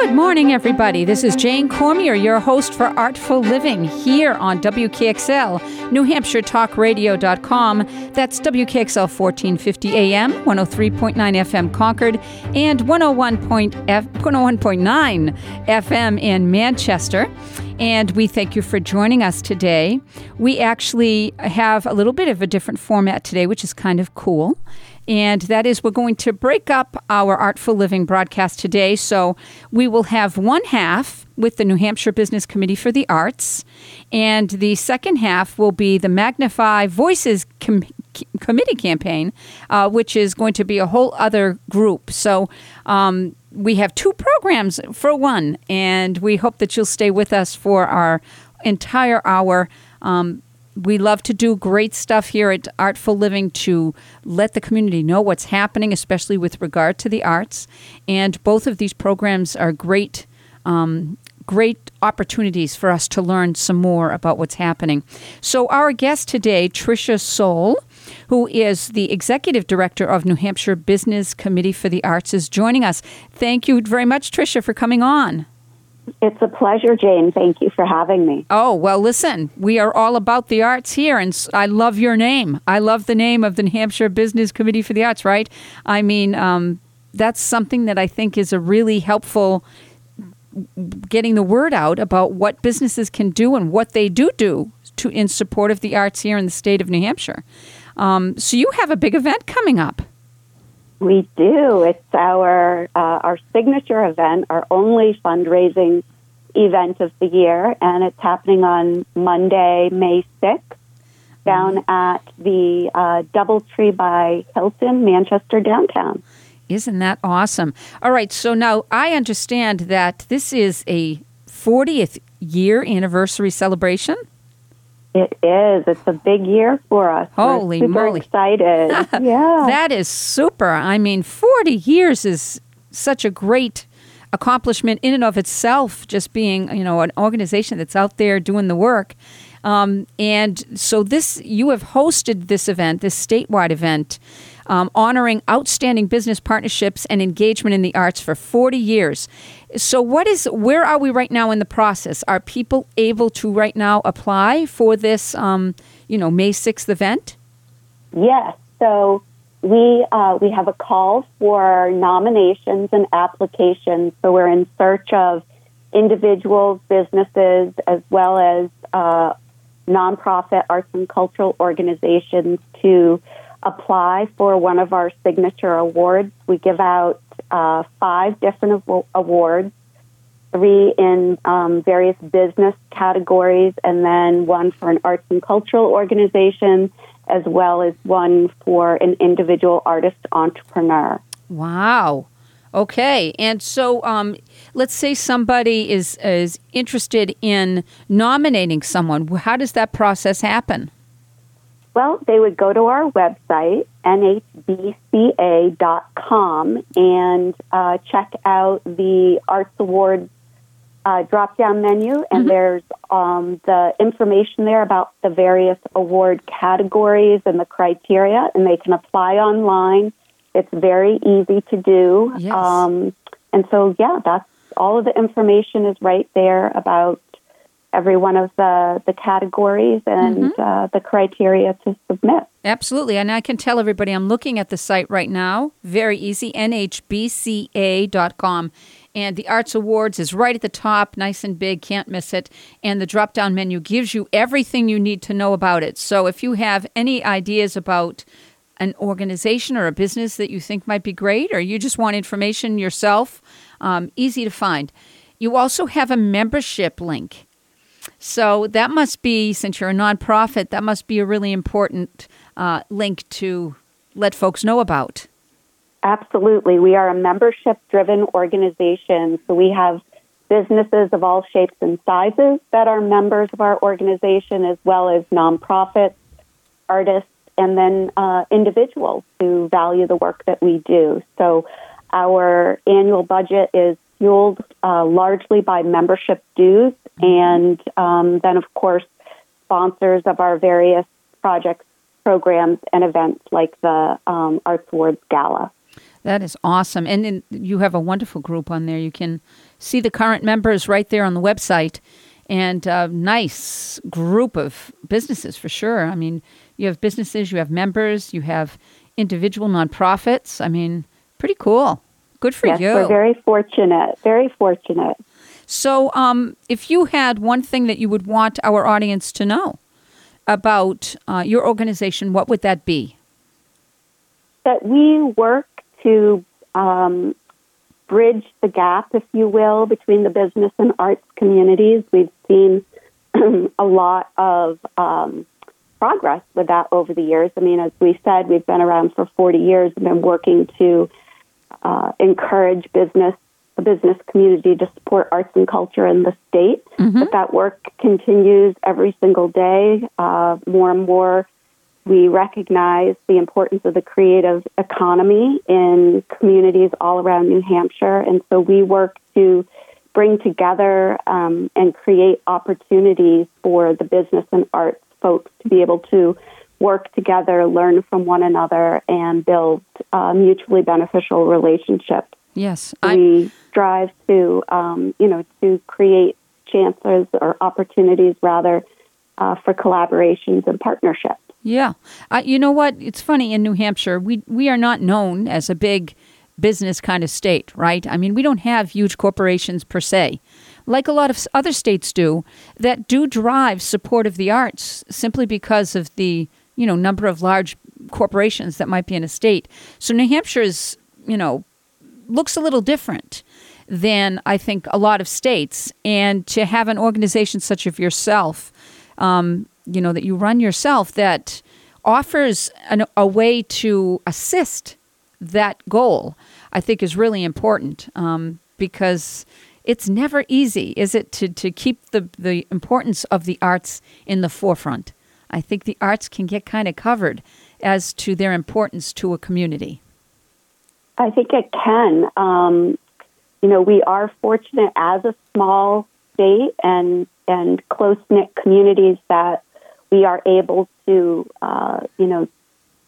Good morning, everybody. This is Jane Cormier, your host for Artful Living here on WKXL, New Hampshire Talk Radio.com. That's WKXL 1450 AM, 103.9 FM Concord, and 101.9 FM in Manchester. And we thank you for joining us today. We actually have a little bit of a different format today, which is kind of cool and that is we're going to break up our Artful Living broadcast today. So we will have one half with the New Hampshire Business Committee for the Arts, and the second half will be the Magnify Voices Com- Committee campaign, uh, which is going to be a whole other group. So um, we have two programs for one, and we hope that you'll stay with us for our entire hour. Um, we love to do great stuff here at Artful Living to let the community know what's happening, especially with regard to the arts. And both of these programs are great, um, great opportunities for us to learn some more about what's happening. So, our guest today, Tricia Soule, who is the executive director of New Hampshire Business Committee for the Arts, is joining us. Thank you very much, Tricia, for coming on. It's a pleasure, Jane. Thank you for having me. Oh, well, listen, we are all about the arts here, and I love your name. I love the name of the New Hampshire Business Committee for the Arts, right? I mean, um, that's something that I think is a really helpful getting the word out about what businesses can do and what they do do to in support of the arts here in the state of New Hampshire. Um, so you have a big event coming up. We do. It's our uh, our signature event, our only fundraising event of the year, and it's happening on Monday, May sixth, down mm-hmm. at the uh, DoubleTree by Hilton, Manchester downtown. Isn't that awesome? All right, so now I understand that this is a 40th year anniversary celebration. It is. It's a big year for us. Holy We're super moly. excited. yeah. That is super. I mean, 40 years is such a great accomplishment in and of itself, just being, you know, an organization that's out there doing the work. Um, and so this, you have hosted this event, this statewide event, um, honoring outstanding business partnerships and engagement in the arts for 40 years. So, what is where are we right now in the process? Are people able to right now apply for this, um, you know, May 6th event? Yes. So we uh, we have a call for nominations and applications. So we're in search of individuals, businesses, as well as uh, nonprofit arts and cultural organizations to apply for one of our signature awards. We give out uh, five different awards, three in um, various business categories, and then one for an arts and cultural organization, as well as one for an individual artist entrepreneur. Wow. Okay, and so um, let's say somebody is is interested in nominating someone. How does that process happen? Well, they would go to our website, nhbca.com, and uh, check out the Arts Awards uh, drop down menu, and mm-hmm. there's um, the information there about the various award categories and the criteria, and they can apply online. It's very easy to do. Yes. Um, and so, yeah, that's all of the information is right there about every one of the, the categories and mm-hmm. uh, the criteria to submit. Absolutely. And I can tell everybody I'm looking at the site right now. Very easy, nhbca.com. And the Arts Awards is right at the top, nice and big, can't miss it. And the drop down menu gives you everything you need to know about it. So if you have any ideas about an organization or a business that you think might be great, or you just want information yourself, um, easy to find. You also have a membership link. So that must be, since you're a nonprofit, that must be a really important uh, link to let folks know about. Absolutely. We are a membership driven organization. So we have businesses of all shapes and sizes that are members of our organization, as well as nonprofits, artists, and then uh, individuals who value the work that we do. So our annual budget is fueled uh, largely by membership dues and um, then, of course, sponsors of our various projects, programs, and events like the um, Arts Awards Gala. That is awesome. And, you have a wonderful group on there. You can see the current members right there on the website. And a nice group of businesses for sure. I mean, you have businesses, you have members, you have individual nonprofits. I mean, pretty cool. Good for yes, you. We're very fortunate. Very fortunate. So, um, if you had one thing that you would want our audience to know about uh, your organization, what would that be? That we work to um, bridge the gap, if you will, between the business and arts communities. We've seen a lot of um, progress with that over the years. I mean, as we said, we've been around for 40 years and been working to uh, encourage business, the business community to support arts and culture in the state. Mm-hmm. But that work continues every single day. Uh, more and more we recognize the importance of the creative economy in communities all around New Hampshire, and so we work to bring together um, and create opportunities for the business and arts folks to be able to work together, learn from one another, and build uh, mutually beneficial relationships. Yes, we strive to, um, you know, to create chances or opportunities rather uh, for collaborations and partnerships. Yeah. Uh, you know what? It's funny in New Hampshire, we, we are not known as a big business kind of state, right? I mean, we don't have huge corporations per se, like a lot of other states do, that do drive support of the arts simply because of the, you know, number of large corporations that might be in a state. So New Hampshire is, you know, looks a little different than I think a lot of states. And to have an organization such as yourself, um, you know that you run yourself that offers an, a way to assist that goal i think is really important um, because it's never easy is it to, to keep the, the importance of the arts in the forefront i think the arts can get kind of covered as to their importance to a community i think it can um, you know we are fortunate as a small state and and close knit communities that we are able to, uh, you know,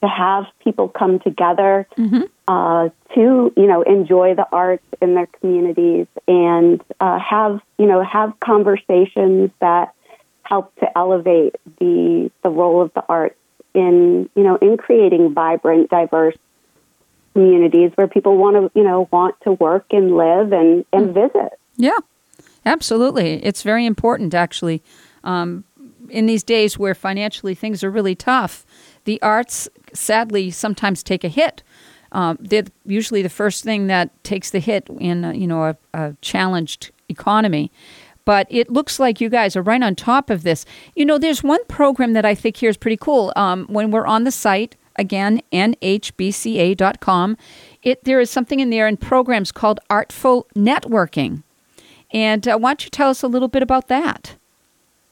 to have people come together mm-hmm. uh, to, you know, enjoy the arts in their communities and uh, have, you know, have conversations that help to elevate the the role of the arts in, you know, in creating vibrant, diverse communities where people want to, you know, want to work and live and and mm. visit. Yeah, absolutely. It's very important, actually. Um, in these days where financially things are really tough, the arts sadly sometimes take a hit. Um, they're usually the first thing that takes the hit in you know a, a challenged economy. But it looks like you guys are right on top of this. You know, there's one program that I think here is pretty cool. Um, when we're on the site again, nhbca.com, it there is something in there in programs called Artful Networking. And uh, why don't you tell us a little bit about that?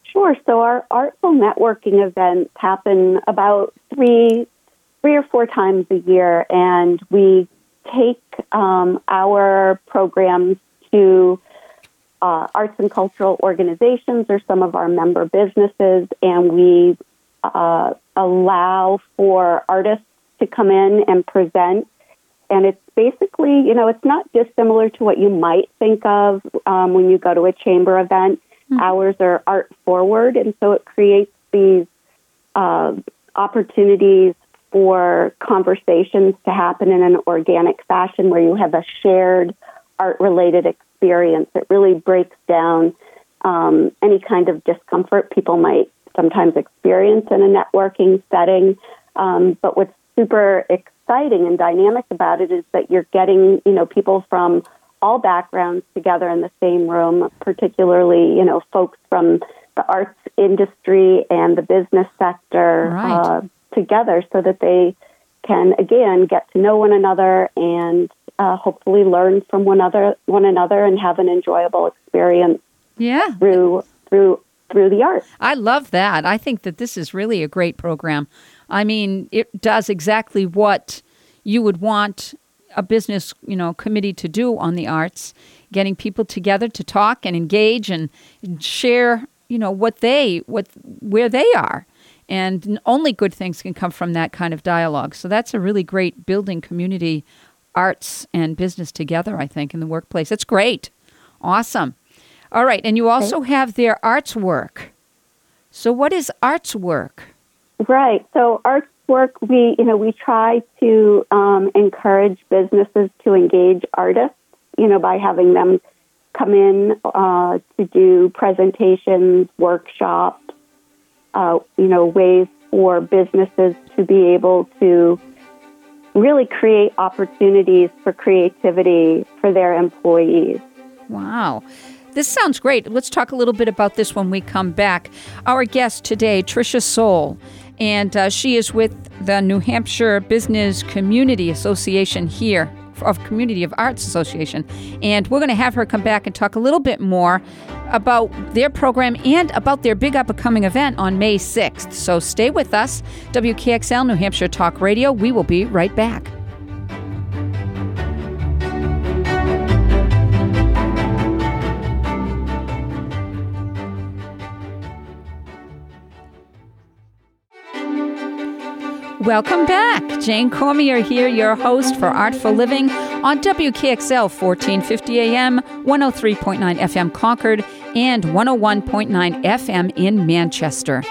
Sure. So our artful networking events happen about three, three or four times a year, and we take um, our programs to uh, arts and cultural organizations or some of our member businesses, and we uh, allow for artists to come in and present. And it's basically, you know, it's not dissimilar to what you might think of um, when you go to a chamber event Mm-hmm. Ours are art forward, and so it creates these uh, opportunities for conversations to happen in an organic fashion where you have a shared art related experience. It really breaks down um, any kind of discomfort people might sometimes experience in a networking setting. Um, but what's super exciting and dynamic about it is that you're getting, you know, people from all backgrounds together in the same room, particularly, you know, folks from the arts industry and the business sector right. uh, together so that they can, again, get to know one another and uh, hopefully learn from one another, one another and have an enjoyable experience yeah. through, through, through the arts. I love that. I think that this is really a great program. I mean, it does exactly what you would want a business, you know, committee to do on the arts, getting people together to talk and engage and share, you know, what they what where they are. And only good things can come from that kind of dialogue. So that's a really great building community arts and business together, I think, in the workplace. It's great. Awesome. All right. And you also have their arts work. So, what is arts work? Right. So, arts work, we, you know, we try to um, encourage businesses to engage artists, you know, by having them come in uh, to do presentations, workshops, uh, you know, ways for businesses to be able to really create opportunities for creativity for their employees. Wow. This sounds great. Let's talk a little bit about this when we come back. Our guest today, Tricia Soule, and uh, she is with the New Hampshire Business Community Association here of Community of Arts Association. And we're going to have her come back and talk a little bit more about their program and about their big up and coming event on May 6th. So stay with us. WKXL New Hampshire Talk Radio. We will be right back. Welcome back. Jane Cormier here, your host for Artful Living on WKXL 1450 AM, 103.9 FM Concord, and 101.9 FM in Manchester.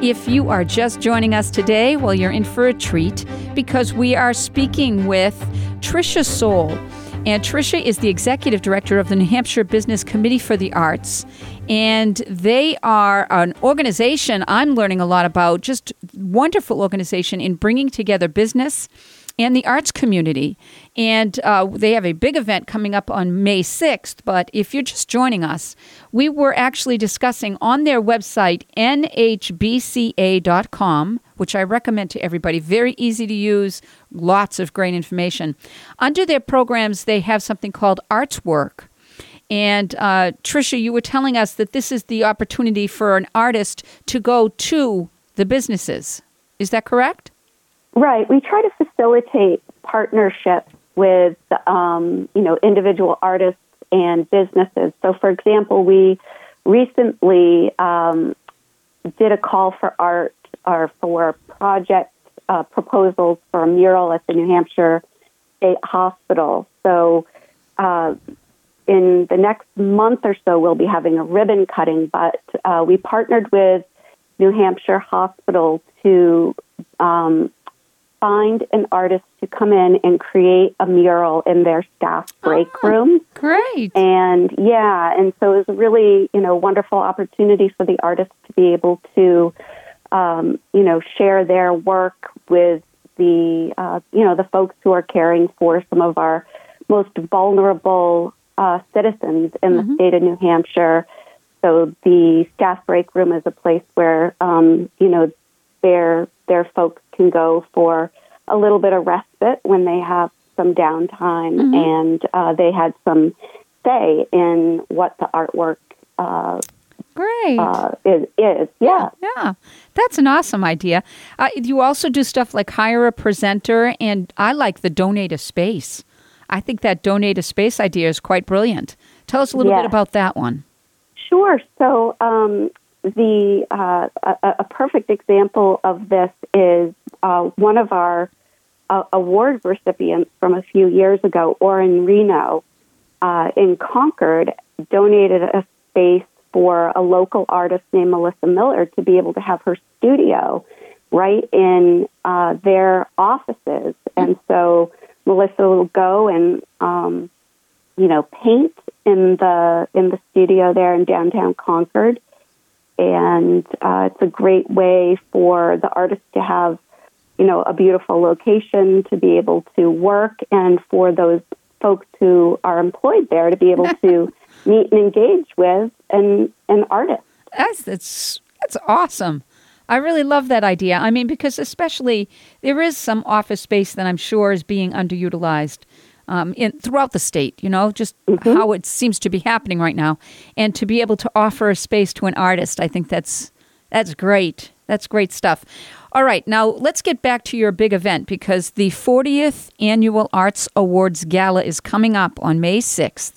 If you are just joining us today, well, you're in for a treat because we are speaking with Tricia Soule. And Tricia is the executive director of the New Hampshire Business Committee for the Arts. And they are an organization I'm learning a lot about, just wonderful organization in bringing together business and the arts community. And uh, they have a big event coming up on May 6th. But if you're just joining us, we were actually discussing on their website, nhbca.com, which I recommend to everybody. Very easy to use, lots of great information. Under their programs, they have something called Arts Work. And uh, Tricia, you were telling us that this is the opportunity for an artist to go to the businesses. Is that correct? Right. We try to facilitate partnerships with, um, you know, individual artists and businesses. So, for example, we recently um, did a call for art or for project uh, proposals for a mural at the New Hampshire State Hospital. So, uh, in the next month or so, we'll be having a ribbon cutting, but uh, we partnered with New Hampshire Hospital to um, find an artist to come in and create a mural in their staff break oh, room. Great. And yeah, and so it was a really, you know, wonderful opportunity for the artist to be able to, um, you know, share their work with the, uh, you know, the folks who are caring for some of our most vulnerable uh, citizens in mm-hmm. the state of New Hampshire. So the staff break room is a place where, um, you know, their their folks can go for a little bit of respite when they have some downtime, mm-hmm. and uh, they had some say in what the artwork. Uh, Great. Uh, is, is yeah. yeah that's an awesome idea. Uh, you also do stuff like hire a presenter, and I like the donate a space. I think that donate a space idea is quite brilliant. Tell us a little bit about that one. Sure. So um, the uh, a, a, perfect example of this is uh, one of our uh, award recipients from a few years ago, Orr & Reno, uh, in Concord, donated a space for a local artist named Melissa Miller to be able to have her studio right in uh, their offices, and so Melissa will go and um, you know paint in the in the studio there in downtown Concord and uh, it's a great way for the artist to have, you know, a beautiful location to be able to work, and for those folks who are employed there to be able to meet and engage with an an artist. That's that's that's awesome. I really love that idea. I mean, because especially there is some office space that I'm sure is being underutilized um, in, throughout the state, you know, just mm-hmm. how it seems to be happening right now. And to be able to offer a space to an artist, I think that's that's great. That's great stuff. All right, now let's get back to your big event because the 40th Annual Arts Awards Gala is coming up on May 6th.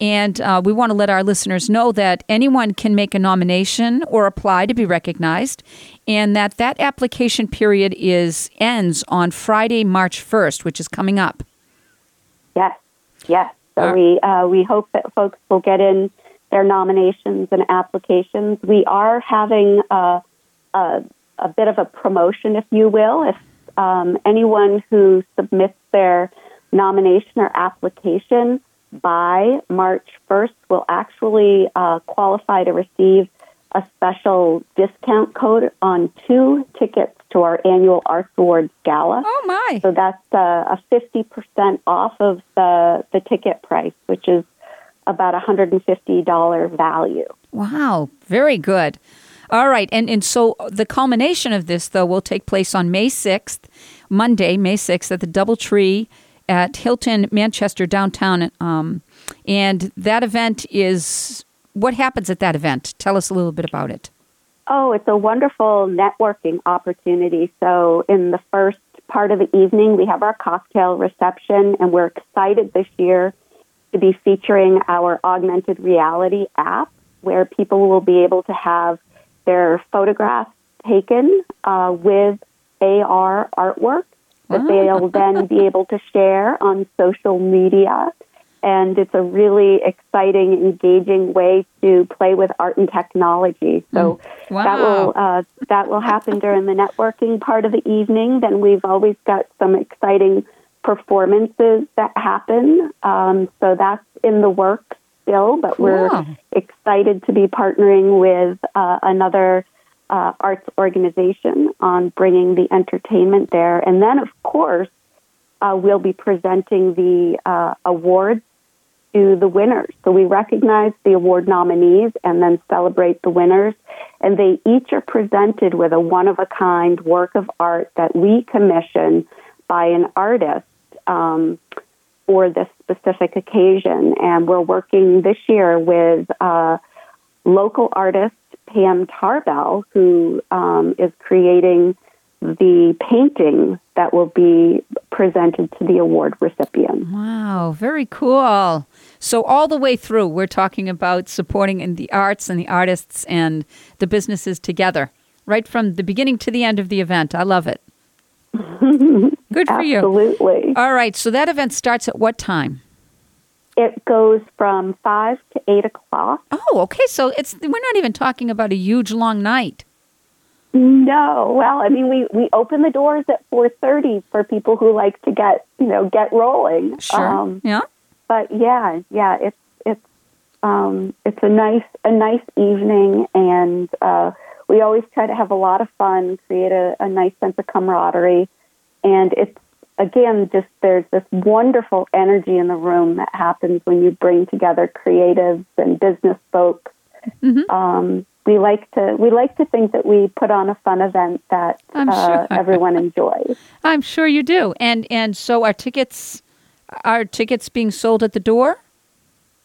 And uh, we want to let our listeners know that anyone can make a nomination or apply to be recognized, and that that application period is ends on Friday, March 1st, which is coming up. Yes, yes. So we uh, we hope that folks will get in their nominations and applications. We are having a, a, a bit of a promotion, if you will. If um, anyone who submits their nomination or application by March 1st will actually uh, qualify to receive a special discount code on two tickets to our annual Arts Awards Gala. Oh, my. So that's uh, a 50% off of the, the ticket price, which is about a $150 value. Wow, very good. All right, and, and so the culmination of this, though, will take place on May 6th, Monday, May 6th, at the Doubletree at Hilton Manchester downtown. Um, and that event is what happens at that event? Tell us a little bit about it. Oh, it's a wonderful networking opportunity. So, in the first part of the evening, we have our cocktail reception, and we're excited this year to be featuring our augmented reality app where people will be able to have their photographs taken uh, with AR artwork that they'll then be able to share on social media. And it's a really exciting, engaging way to play with art and technology. So Mm. Wow. that will uh, that will happen during the networking part of the evening. Then we've always got some exciting performances that happen. Um, so that's in the works still, but we're excited to be partnering with uh, another uh, arts organization on bringing the entertainment there. And then, of course, uh, we'll be presenting the uh, awards to the winners. So we recognize the award nominees and then celebrate the winners. And they each are presented with a one of a kind work of art that we commission by an artist um, for this specific occasion. And we're working this year with uh, local artist Pam Tarbell, who um, is creating the painting that will be presented to the award recipient. Wow, very cool. So, all the way through, we're talking about supporting in the arts and the artists and the businesses together, right from the beginning to the end of the event. I love it. Good for you. Absolutely. All right, so that event starts at what time? It goes from 5 to 8 o'clock. Oh, okay. So it's we're not even talking about a huge long night. No, well, I mean, we, we open the doors at 4.30 for people who like to get, you know, get rolling. Sure. Um, yeah. but yeah, yeah, it's it's um, it's a nice a nice evening, and uh, we always try to have a lot of fun, create a, a nice sense of camaraderie, and it's again just there's this wonderful energy in the room that happens when you bring together creatives and business folks. Mm-hmm. Um, we like to we like to think that we put on a fun event that uh, sure. everyone enjoys. I'm sure you do. And and so are tickets are tickets being sold at the door?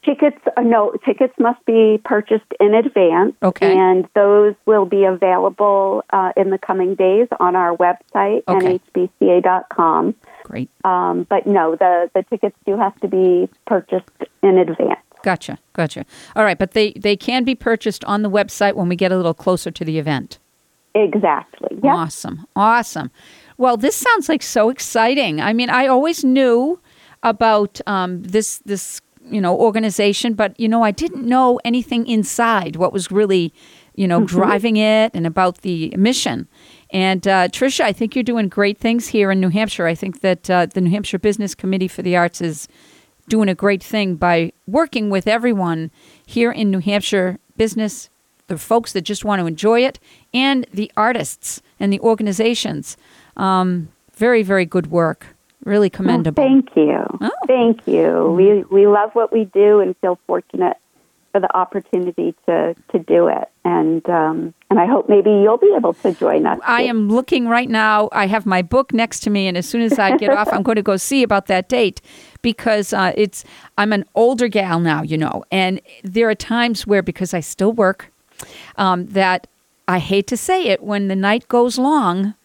Tickets, uh, no, tickets must be purchased in advance. Okay. And those will be available uh, in the coming days on our website, Okay. nhbca.com. Great. Um, but no, the, the tickets do have to be purchased in advance. Gotcha. Gotcha. All right, but they they can be purchased on the website when we get a little closer to the event. Exactly. Yep. Awesome. Awesome. Well, this sounds like so exciting. I mean, I always knew about um, this this you know organization, but you know, I didn't know anything inside. What was really you know driving it and about the mission. And uh, Tricia, I think you're doing great things here in New Hampshire. I think that uh, the New Hampshire Business Committee for the Arts is doing a great thing by working with everyone here in New Hampshire business, the folks that just want to enjoy it, and the artists and the organizations. Um, very, very good work. Really Well, commendable. thank you. Oh. Thank you. We, we love what we do and feel fortunate for the opportunity to, to do it. And, um, and I hope maybe you'll be able to join us. I am looking right now. I have my book next to me, and as soon as I get off, I'm going to go see about that date because uh, it's. I'm an older gal now, you know, and there are times where because I still work, um, that I hate to say it, when the night goes long,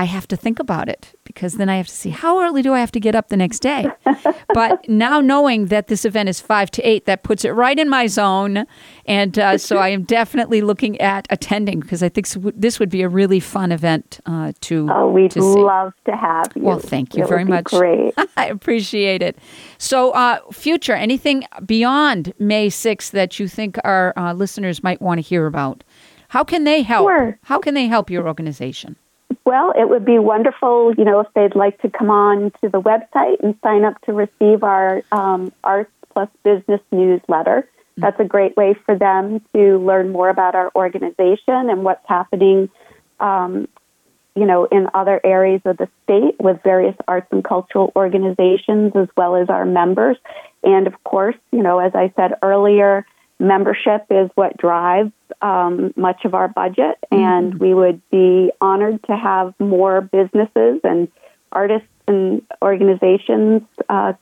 I have to think about it because then I have to see how early do I have to get up the next day. but now knowing that this event is five to eight, that puts it right in my zone, and uh, so I am definitely looking at attending because I think this would be a really fun event uh, to. Oh, we'd to love to have you. Well, thank you it very much. Great, I appreciate it. So, uh, future anything beyond May sixth that you think our uh, listeners might want to hear about? How can they help? Sure. How can they help your organization? Well, it would be wonderful, you know, if they'd like to come on to the website and sign up to receive our um, Arts Plus Business newsletter. That's a great way for them to learn more about our organization and what's happening, um, you know, in other areas of the state with various arts and cultural organizations as well as our members. And of course, you know, as I said earlier, membership is what drives um, much of our budget, mm-hmm. and we would be honored to have more businesses and artists and organizations uh,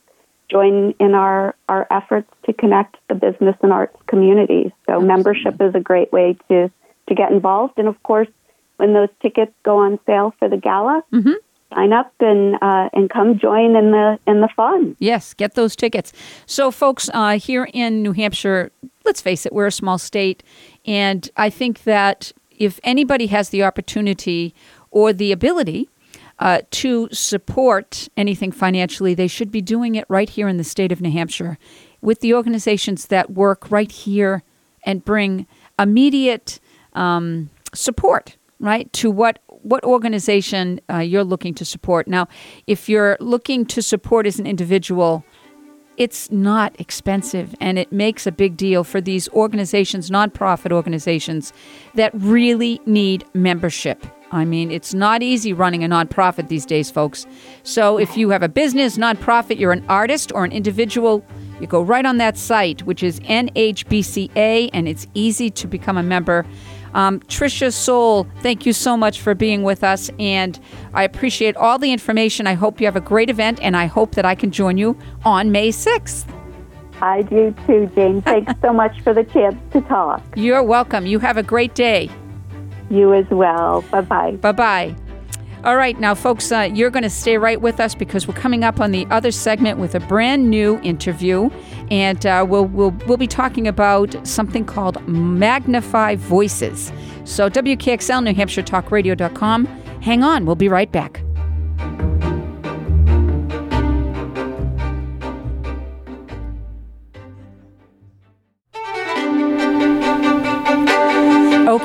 join in our, our efforts to connect the business and arts communities. So, Absolutely. membership is a great way to, to get involved. And of course, when those tickets go on sale for the gala, mm-hmm sign up and uh, and come join in the in the fun. Yes, get those tickets. So, folks, uh, here in New Hampshire, let's face it, we're a small state, and I think that if anybody has the opportunity or the ability uh, to support anything financially, they should be doing it right here in the state of New Hampshire with the organizations that work right here and bring immediate um, support right to what what organization uh, you're looking to support. Now, if you're looking to support as an individual, it's not expensive and it makes a big deal for these organizations, nonprofit organizations that really need membership. I mean, it's not easy running a nonprofit these days, folks. So if you have a business, nonprofit, you're an artist or an individual, you go right on that site, which is NHBCA, and it's easy to become a member. Um, Tricia Soule, thank you so much for being with us, and I appreciate all the information. I hope you have a great event, and I hope that I can join you on May 6th. I do too, Jane. Thanks so much for the chance to talk. You're welcome. You have a great day. You as well. Bye bye. Bye bye. All right, now, folks, uh, you're going to stay right with us because we're coming up on the other segment with a brand new interview, and uh, we'll, we'll we'll be talking about something called Magnify Voices. So, WKXL, New Hampshire Talk Radio.com. Hang on, we'll be right back.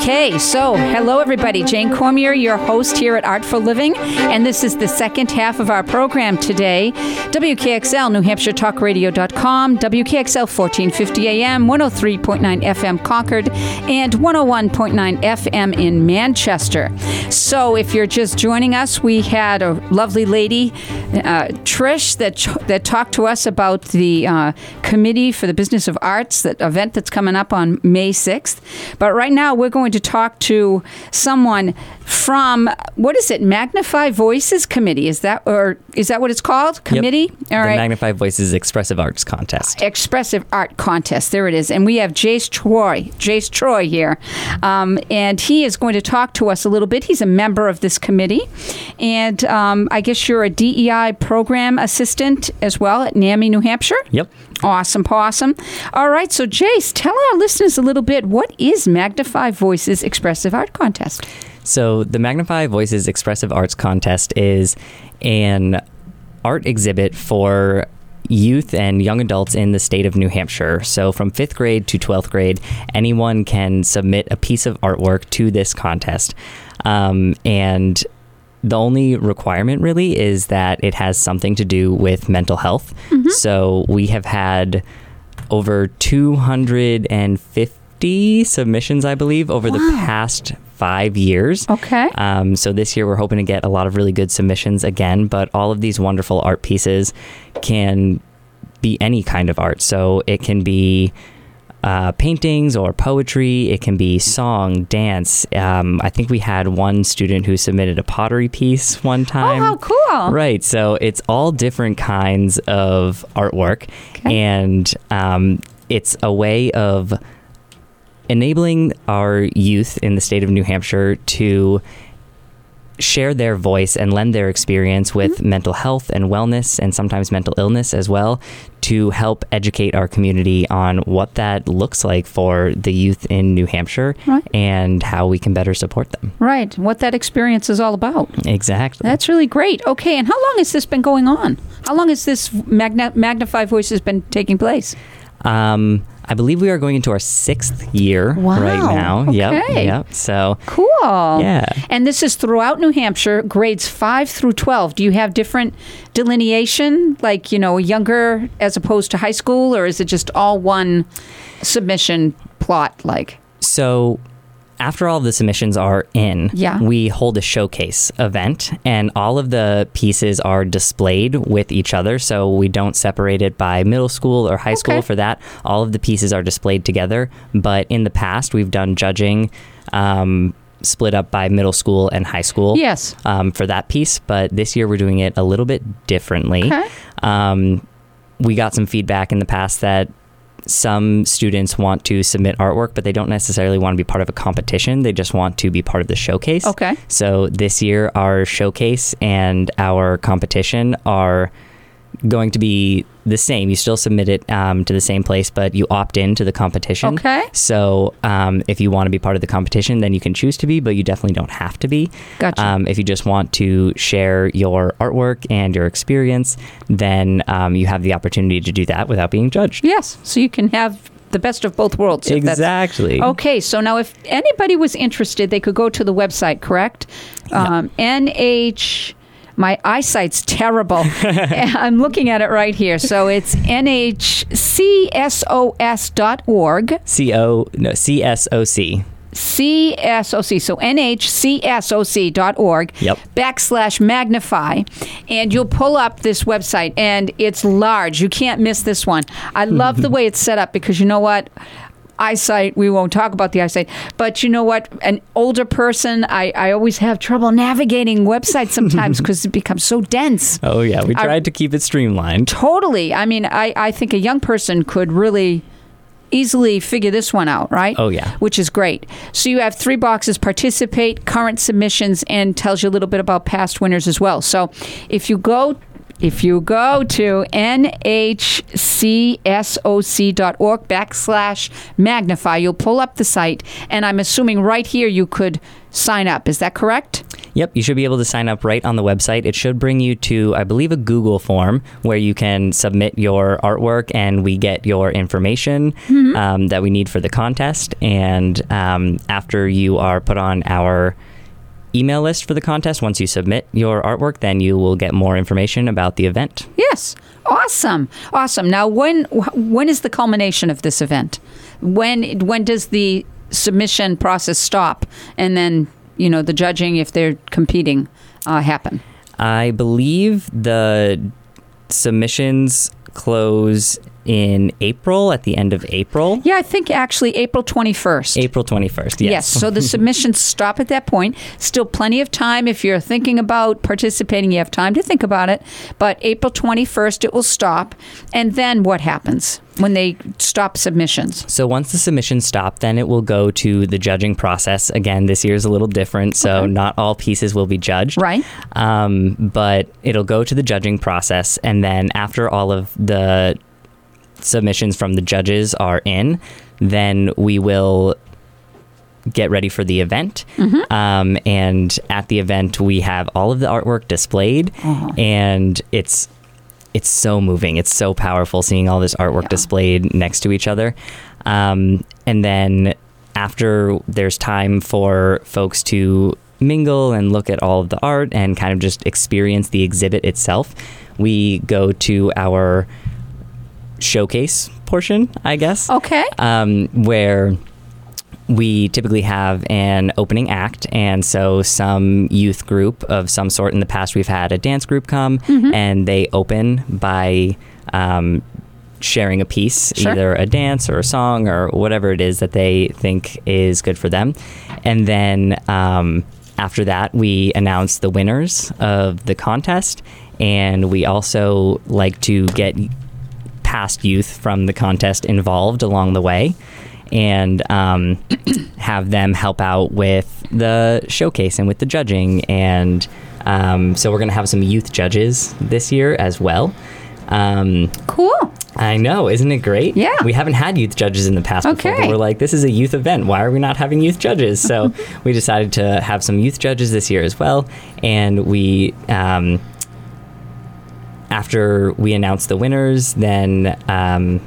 Okay, so hello everybody. Jane Cormier, your host here at Artful Living, and this is the second half of our program today. WKXL, New Hampshire Talk Radio.com, WKXL 1450 AM, 103.9 FM Concord, and 101.9 FM in Manchester. So if you're just joining us, we had a lovely lady, uh, Trish, that, that talked to us about the uh, Committee for the Business of Arts, that event that's coming up on May 6th. But right now, we're going to talk to someone from what is it? Magnify Voices Committee. Is that or is that what it's called? Committee. Yep. All the right. Magnify Voices Expressive Arts Contest. Expressive Art Contest. There it is. And we have Jace Troie. Jace Troie here, um, and he is going to talk to us a little bit. He's a member of this committee, and um, I guess you're a DEI program assistant as well at NAMI, New Hampshire. Yep. Awesome, possum. All right, so Jace, tell our listeners a little bit. What is Magnify Voices Expressive Art Contest? So, the Magnify Voices Expressive Arts Contest is an art exhibit for youth and young adults in the state of New Hampshire. So, from fifth grade to 12th grade, anyone can submit a piece of artwork to this contest. Um, and the only requirement really is that it has something to do with mental health. Mm-hmm. So, we have had over 250 submissions, I believe, over wow. the past five years. Okay. Um, so this year we're hoping to get a lot of really good submissions again, but all of these wonderful art pieces can be any kind of art. So it can be uh, paintings or poetry. It can be song, dance. Um, I think we had one student who submitted a pottery piece one time. Oh, how cool! Right. So it's all different kinds of artwork, okay. and um, it's a way of enabling our youth in the state of New Hampshire to share their voice and lend their experience with Mm-hmm. mental health and wellness and sometimes mental illness as well to help educate our community on what that looks like for the youth in New Hampshire Right. and how we can better support them. Right. What that experience is all about. Exactly. That's really great. Okay, and how long has this been going on? How long has this Magna- Magnify Voices been taking place? Um, I believe we are going into our sixth year Wow. right now. Yep. Okay. Yep. So Cool. Yeah. And this is throughout New Hampshire, grades 5 through 12. Do you have different delineation, like, you know, younger as opposed to high school, or is it just all one submission plot like? So after all the submissions are in, Yeah. we hold a showcase event and all of the pieces are displayed with each other. So we don't separate it by middle school or high school for that. All of the pieces are displayed together. But in the past, we've done judging um, split up by middle school and high school Yes. um, for that piece. But this year, we're doing it a little bit differently. Okay. Um, we got some feedback in the past that some students want to submit artwork, but they don't necessarily want to be part of a competition. They just want to be part of the showcase. Okay. So this year, our showcase and our competition are going to be the same. You still submit it um, to the same place, but you opt in to the competition. Okay. So um, if you want to be part of the competition, then you can choose to be, but you definitely don't have to be. Gotcha. Um, if you just want to share your artwork and your experience, then um, you have the opportunity to do that without being judged. Yes. So you can have the best of both worlds. that's- Exactly. Okay, so now if anybody was interested, they could go to the website, correct? Um, NH. My eyesight's terrible. I'm looking at it right here. So it's nhcsos.org. C O no C S O C. CSOC, so nhcsoc.org Yep. backslash magnify, and you'll pull up this website, and it's large. You can't miss this one. I love the way it's set up because you know what? Eyesight, we won't talk about the eyesight, but you know what? An older person, I, I always have trouble navigating websites sometimes because it becomes so dense. Oh yeah, we I- tried to keep it streamlined. Totally. I mean, I, I think a young person could really easily figure this one out, right? Oh, yeah. Which is great. So you have three boxes participate, current submissions, and tells you a little bit about past winners as well. So if you go if you go to nhcsoc.org backslash magnify, you'll pull up the site, and I'm assuming right here you could sign up. Is that correct? Yep, you should be able to sign up right on the website. It should bring you to, I believe, a Google form where you can submit your artwork and we get your information um, that we need for the contest. And um, after you are put on our email list for the contest, once you submit your artwork, then you will get more information about the event. Yes. Awesome. Awesome. Now when when is the culmination of this event? When when does the submission process stop and then, you know, the judging if they're competing uh, happen? I believe the submissions close in April, at the end of April. Yeah, I think actually April 21st. April 21st, yes. Yes, so the submissions stop at that point. Still plenty of time. If you're thinking about participating, you have time to think about it. But April 21st, it will stop. And then what happens when they stop submissions? So once the submissions stop, then it will go to the judging process. Again, this year is a little different, so Okay. not all pieces will be judged. Right. Um, but it'll go to the judging process, and then after all of the submissions from the judges are in, then we will get ready for the event. Um, and at the event, we have all of the artwork displayed, and it's it's so moving. It's so powerful seeing all this artwork Yeah. displayed next to each other. Um, and then after there's time for folks to mingle and look at all of the art and kind of just experience the exhibit itself, we go to our showcase portion, I guess Okay. um, where we typically have an opening act, and so some youth group of some sort. In the past, we've had a dance group come, and they open by um, sharing a piece, Sure. either a dance or a song or whatever it is that they think is good for them, and then. Um, after that, we announce the winners of the contest, and we also like to get past youth from the contest involved along the way. and um, have them help out with the showcase and with the judging. And um, so we're going to have some youth judges this year as well. Um, Cool. I know, isn't it great? Yeah. We haven't had youth judges in the past before, Okay. but we're like, this is a youth event. Why are we not having youth judges? So we decided to have some youth judges this year as well. And we, um, after we announce the winners, then um,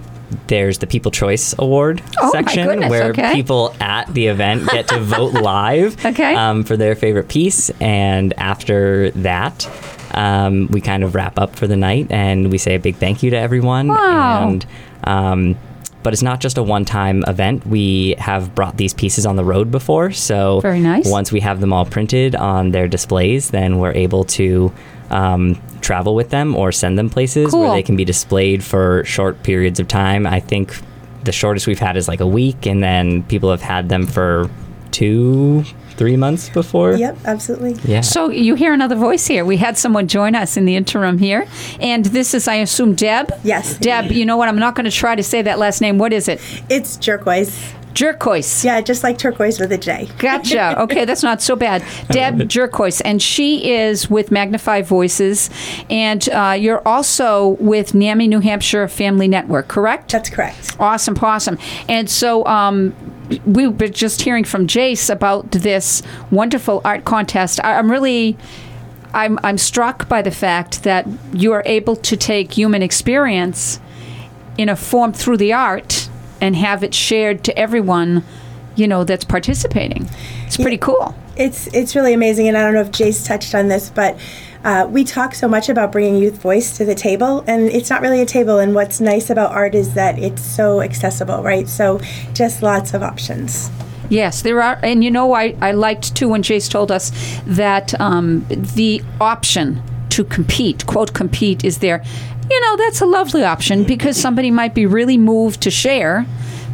there's the People Choice Award Oh, section goodness, where okay. people at the event get to vote live Okay. um, for their favorite piece. And after that, um, we kind of wrap up for the night and we say a big thank you to everyone. Wow. And um, but it's not just a one-time event. We have brought these pieces on the road before, so Very nice. Once we have them all printed on their displays, then we're able to um, travel with them or send them places Cool. where they can be displayed for short periods of time. I think the shortest we've had is like a week, and then people have had them for two, three months before. Yep, absolutely. Yeah. So you hear another voice here. We had someone join us in the interim here, and this is, I assume, Deb. Yes. Deb. You know what? I'm not going to try to say that last name. What is it? It's turquoise. Jurkoic. Yeah, just like turquoise with a J. Gotcha. Okay, that's not so bad. Deb Jurkoic, and she is with Magnify Voices, and uh, you're also with NAMI New Hampshire Family Network, correct? That's correct. Awesome, awesome. And so um, we were just hearing from Jace about this wonderful art contest. I, I'm really. I'm, I'm struck by the fact that you are able to take human experience in a form through the art and have it shared to everyone, you know, that's participating. It's pretty cool. It's it's really amazing, and I don't know if Jace touched on this, but uh, we talk so much about bringing youth voice to the table, and it's not really a table. And what's nice about art is that it's so accessible, right? So just lots of options. Yes, there are, and you know, I, I liked too when Jace told us that um, the option to compete, quote, compete, is there. You know, that's a lovely option because somebody might be really moved to share,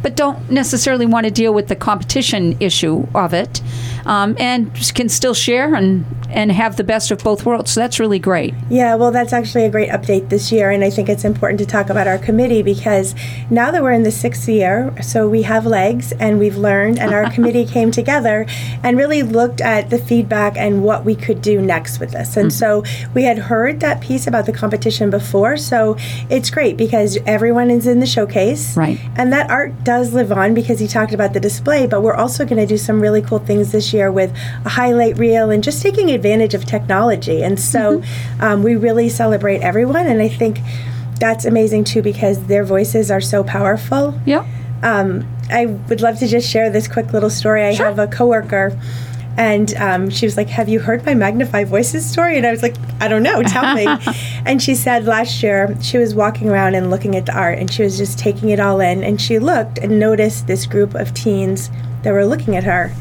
but don't necessarily want to deal with the competition issue of it, um, and can still share and, and have the best of both worlds. So that's really great. Yeah, well, that's actually a great update this year, and I think it's important to talk about our committee because now that we're in the sixth year, so we have legs and we've learned, and our committee came together and really looked at the feedback and what we could do next with this. And so we had heard that piece about the competition before, so it's great because everyone is in the showcase, Right. And that art does live on because he talked about the display, but we're also going to do some really cool things this year with a highlight reel and just taking advantage of technology. And so um, we really celebrate everyone, and I think that's amazing too because their voices are so powerful. Yeah. Um, I would love to just share this quick little story. I have a coworker. And um, she was like, Have you heard my Magnify Voices story? And I was like, I don't know, tell me. and she said last year she was walking around and looking at the art and she was just taking it all in. And she looked and noticed this group of teens that were looking at her.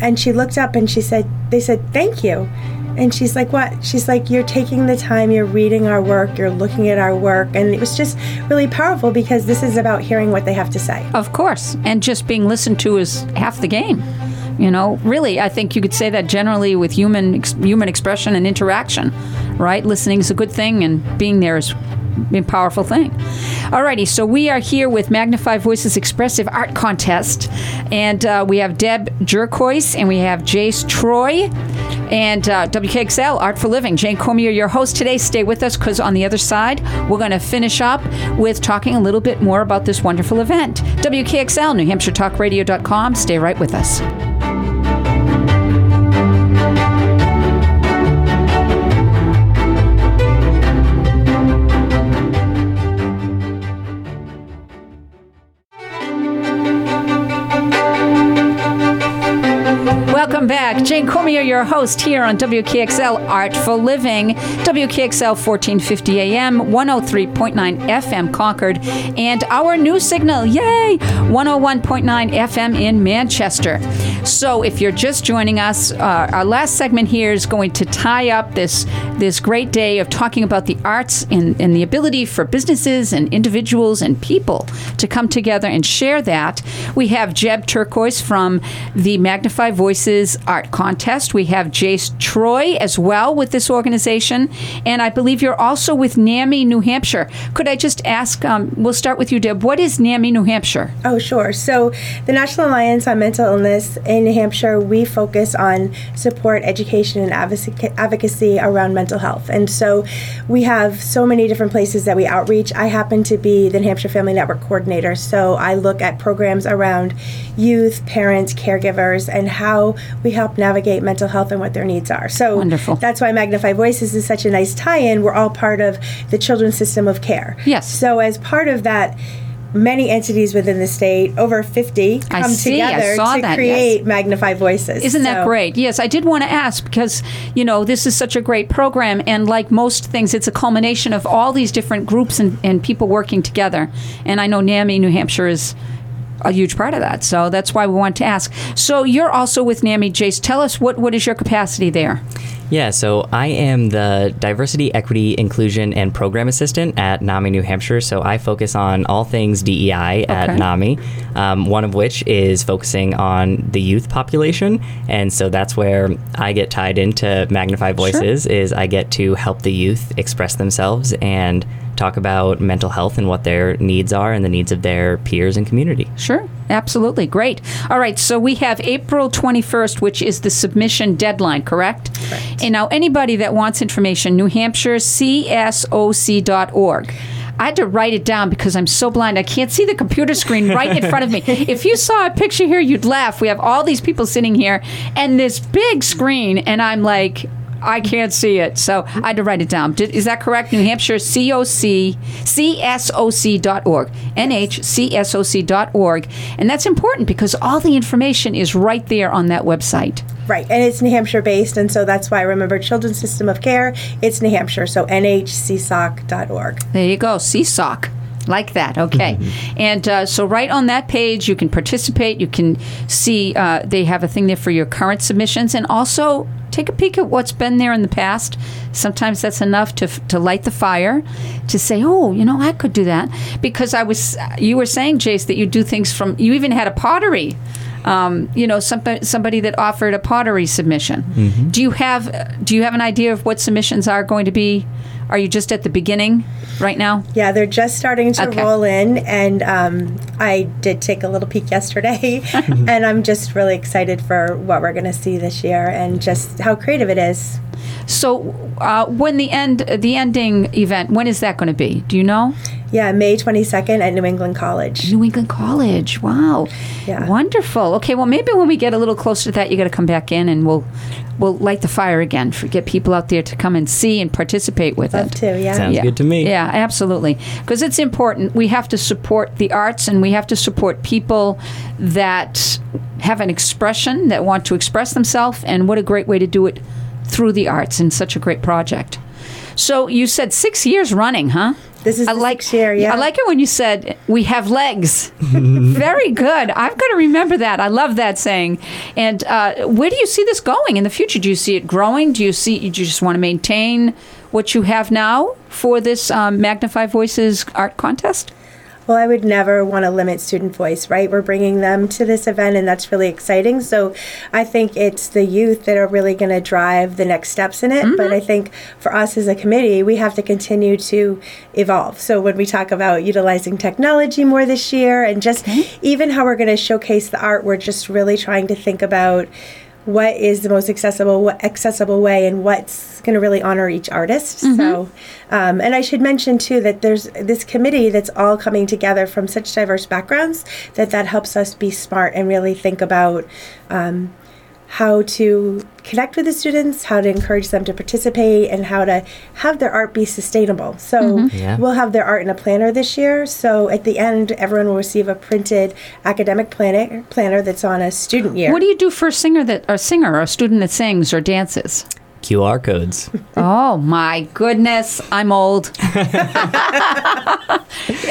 And she looked up and she said, They said, Thank you. And she's like, What? She's like, You're taking the time, you're reading our work, you're looking at our work. And it was just really powerful because this is about hearing what they have to say. Of course. And just being listened to is half the game. You know, really, I think you could say that generally with human ex- human expression and interaction, right? Listening is a good thing, and being there is a powerful thing. Alrighty, so we are here with Magnify Voices Expressive Art Contest, and uh, we have Deb Jurkoic and we have Jace Troie and uh, WKXL Artful Living. Jane Cormier, your host today. Stay with us because on the other side, we're going to finish up with talking a little bit more about this wonderful event. WKXL, New Hampshire Talk Stay right with us. Jane Cormier, your host here on WKXL Artful Living, WKXL 1450 AM, 103.9 FM Concord, and our new signal, yay, 101.9 FM in Manchester. So if you're just joining us, uh, our last segment here is going to tie up this, this great day of talking about the arts and, and the ability for businesses and individuals and people to come together and share that. We have Jeb Turquoise from the Magnify Voices Voices Contest. We have Jace Troie as well with this organization, and I believe you're also with NAMI New Hampshire. Could I just ask? Um, we'll start with you, Deb. What is NAMI New Hampshire? Oh, sure. So, the National Alliance on Mental Illness in New Hampshire, we focus on support, education, and advocacy around mental health. And so, we have so many different places that we outreach. I happen to be the New Hampshire Family Network coordinator, so I look at programs around youth, parents, caregivers, and how we help navigate mental health and what their needs are. So, Wonderful. that's why Magnify Voices is such a nice tie in. We're all part of the children's system of care. Yes. So, as part of that, many entities within the state, over 50, I come see. Together to that, create yes. Magnify Voices. Isn't that great? Yes, I did want to ask because, you know, this is such a great program. And like most things, it's a culmination of all these different groups and, and people working together. And I know NAMI New Hampshire is a huge part of that. So that's why we want to ask. So you're also with NAMI, Jace. Tell us what, what is your capacity there? Yeah, so I am the Diversity, Equity, Inclusion, and Program Assistant at NAMI New Hampshire. So I focus on all things DEI at Okay. NAMI, um, one of which is focusing on the youth population. And so that's where I get tied into Magnify Voices is I get to help the youth express themselves and talk about mental health and what their needs are and the needs of their peers and community. Sure, absolutely. Great. All right, so we have April 21st, which is the submission deadline, correct? Correct. And now, anybody that wants information, New Hampshire CSOC.org. I had to write it down because I'm so blind. I can't see the computer screen right in front of me. If you saw a picture here, you'd laugh. We have all these people sitting here and this big screen, and I'm like, I can't see it. So I had to write it down. Did, is that correct? New Hampshire COC, CSOC.org, NHCSOC.org. And that's important because all the information is right there on that website. Right, and it's New Hampshire based, and so that's why I remember Children's System of Care, it's New Hampshire, so nhcsoc.org. There you go, CSOC. Like that, okay. and uh, so, right on that page, you can participate. You can see uh, they have a thing there for your current submissions, and also take a peek at what's been there in the past. Sometimes that's enough to to light the fire, to say, "Oh, you know, I could do that." Because I was, you were saying, Jace, that you do things from. You even had a pottery. Um, you know, somebody somebody that offered a pottery submission. Do you have Do you have an idea of what submissions are going to be? Are you just at the beginning right now? Yeah, they're just starting to Okay. roll in, and um, I did take a little peek yesterday, and I'm just really excited for what we're going to see this year and just how creative it is. So, uh, when the end, the ending event, when is that going to be? Do you know? Yeah, May 22nd at New England College. New England College. Wow. Yeah. Wonderful. Okay. Well, maybe when we get a little closer to that, you got to come back in, and we'll we'll light the fire again. For, get people out there to come and see and participate with Love it. to, yeah. Sounds Yeah. good to me. Yeah, absolutely. Because it's important. We have to support the arts and we have to support people that have an expression, that want to express themselves. And what a great way to do it through the arts and such a great project. So you said six years running, huh? This is I like year, yeah. I like it when you said we have legs. Very good. I've got to remember that. I love that saying. And uh, where do you see this going in the future? Do you see it growing? Do you see? Do you just want to maintain what you have now for this um, Magnify Voices art contest? Well, I would never want to limit student voice, right? We're bringing them to this event, and that's really exciting. So I think it's the youth that are really going to drive the next steps in it. Mm-hmm. But I think for us as a committee, we have to continue to evolve. So when we talk about utilizing technology more this year and just mm-hmm. even how we're going to showcase the art, we're just really trying to think about what is the most accessible what accessible way and what's going to really honor each artist. So um, and i should mention too that there's this committee that's all coming together from such diverse backgrounds that that helps us be smart and really think about um, how to connect with the students how to encourage them to participate and how to have their art be sustainable so mm-hmm. Yeah. we'll have their art in a planner this year so at the end everyone will receive a printed academic planner planner that's on a student year What do you do for a singer that a singer or a student that sings or dances? QR codes. Oh my goodness, I'm old.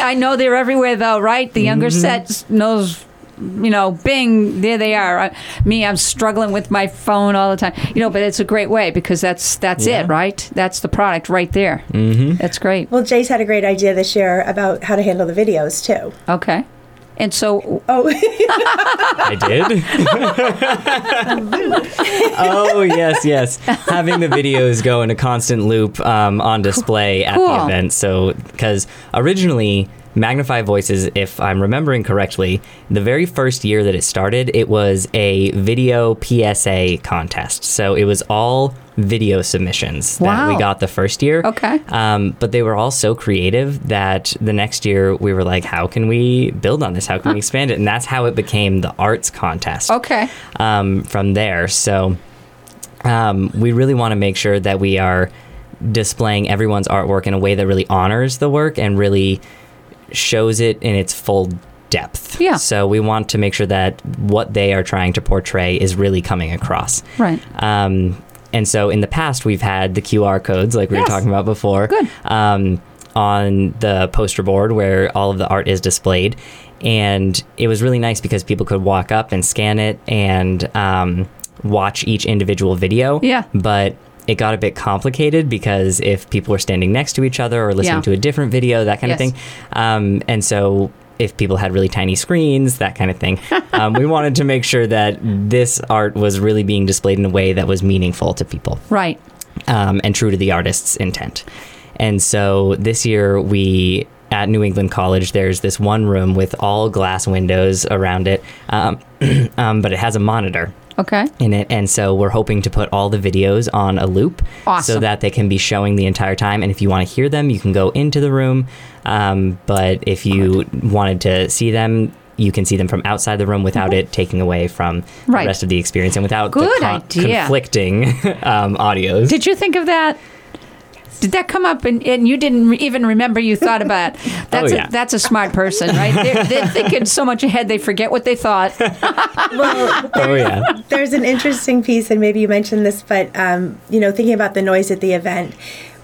I know they're everywhere though, right? The younger mm-hmm. set knows, you know, bing, there they are. I, me, I'm struggling with my phone all the time. You know, but it's a great way because that's that's Yeah. it, right? That's the product right there. Mm-hmm. That's great. Well, Jace had a great idea this year about how to handle the videos too. Okay. And so, Oh, I did. oh yes, yes. Having the videos go in a constant loop um, on display at Cool. the event. So, because originally. Magnify Voices, if I'm remembering correctly, the very first year that it started, it was a video PSA contest. So it was all video submissions that we got the first year. Okay. Um, but they were all so creative that the next year we were like, how can we build on this? How can we expand it? And that's how it became the arts contest okay. um, from there. So um, we really want to make sure that we are displaying everyone's artwork in a way that really honors the work and really shows it in its full depth. Yeah. So we want to make sure that what they are trying to portray is really coming across. Right. Um, and so in the past, we've had the QR codes, like we Yes. were talking about before, Good. Um, on the poster board where all of the art is displayed. And it was really nice because people could walk up and scan it and um, watch each individual video. Yeah. But it got a bit complicated because if people were standing next to each other or listening Yeah. to a different video, that kind Yes. of thing. Um, and so if people had really tiny screens, that kind of thing, um, we wanted to make sure that this art was really being displayed in a way that was meaningful to people Right. um, and true to the artist's intent. And so this year, we at New England College, there's this one room with all glass windows around it, um, um, but it has a monitor Okay. in it. And so we're hoping to put all the videos on a loop so that they can be showing the entire time. And if you want to hear them, you can go into the room. Um, but if you wanted to see them, you can see them from outside the room without it taking away from Right. the rest of the experience and without Good the con- conflicting um, audios. Did you think of that? Did that come up and, and you didn't even remember you thought about? it? That's Oh, yeah. a, that's a smart person, right? They're, they're thinking so much ahead they forget what they thought. well, oh yeah. there's an interesting piece, and maybe you mentioned this, but um, you know, thinking about the noise at the event.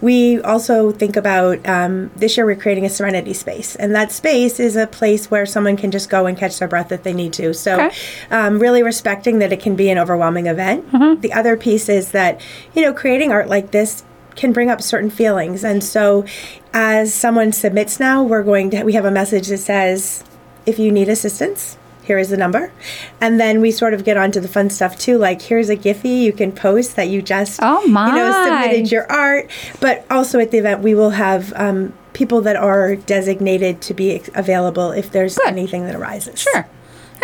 We also think about um, this year we're creating a serenity space, and that space is a place where someone can just go and catch their breath if they need to. So, Okay. um, really respecting that it can be an overwhelming event. The other piece is that you know, creating art like this can bring up certain feelings, and so as someone submits now, we're going to we have a message that says, if you need assistance, here is the number. And then we sort of get onto the fun stuff too, like here's a Giphy you can post that you just Oh, my. you know submitted your art. But also at the event we will have um, people that are designated to be available if there's Good. anything that arises. Sure.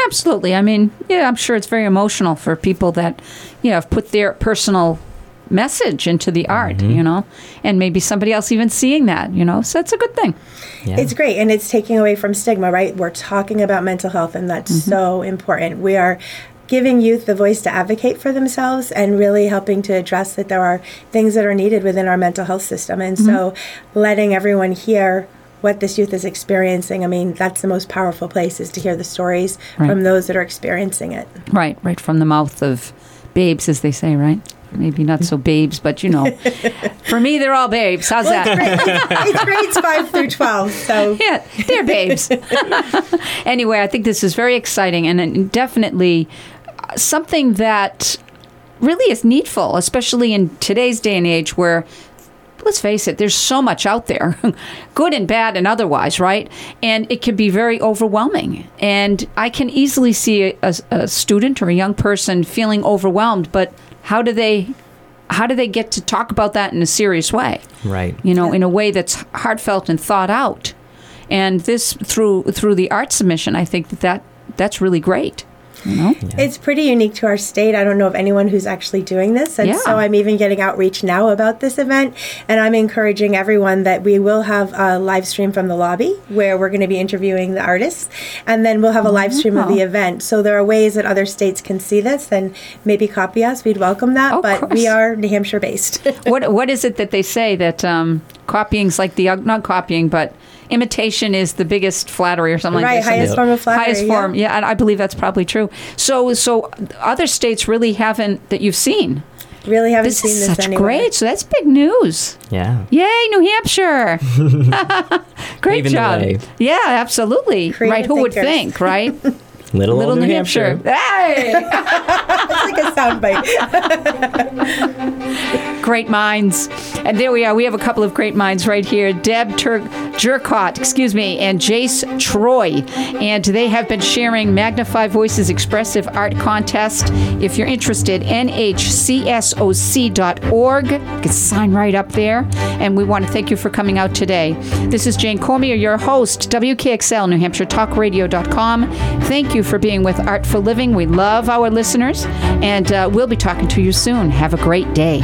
Absolutely. I mean, yeah, I'm sure it's very emotional for people that, you know, have put their personal message into the art, you know, and maybe somebody else even seeing that, you know, so it's a good thing. Yeah. It's great, and it's taking away from stigma, right? We're talking about mental health, and that's Mm-hmm. so important. We are giving youth the voice to advocate for themselves and really helping to address that there are things that are needed within our mental health system. And so, Mm-hmm. letting everyone hear what this youth is experiencing, I mean, that's the most powerful place is to hear the stories Right. from those that are experiencing it. Right, right from the mouth of babes, as they say, right? Maybe not so babes, but you know, for me, they're all babes. How's Well, it's, that? grade, it's grades five through 12, so. Yeah, they're babes. anyway, I think this is very exciting and- and definitely uh, something that really is needful, especially in today's day and age where. Let's face it, there's so much out there, good and bad and otherwise, right? And it can be very overwhelming. And I can easily see a, a student or a young person feeling overwhelmed, but how do they how do they get to talk about that in a serious way? Right. you know, in a way that's heartfelt and thought out. And this through through the art submission, I think that, that that's really great. You know, It's pretty unique to our state. I don't know of anyone who's actually doing this. And Yeah. so I'm even getting outreach now about this event. And I'm encouraging everyone that we will have a live stream from the lobby where we're going to be interviewing the artists. And then we'll have a live stream of the event. So there are ways that other states can see this and maybe copy us. We'd welcome that. Of but course. we are New Hampshire based. what what is it that they say that um, copying's like the not copying, but imitation is the biggest flattery or something right. like this. Highest form of flattery. Highest yeah. form, yeah, and I believe that's probably true. So, so other states really haven't that you've seen. Really haven't This seen is this such anywhere. great. So that's big news. Yeah. Yay, New Hampshire! Great Paving the job. Yeah, absolutely. Creative right? Who would think, right? Little, Little old New, Hampshire. Hey, It's like a soundbite. great minds. And there we are. We have a couple of great minds right here. Deb Tur- Jercott, excuse me, and Jace Troie. And they have been sharing Magnify Voices Expressive Art Contest. If you're interested, nhcsoc.org. You can sign right up there. And we want to thank you for coming out today. This is Jane Cormier, your host, WKXL, New Hampshire Talkradio.com. Thank you for being with Artful Living. We love our listeners, and uh, we'll be talking to you soon. Have a great day.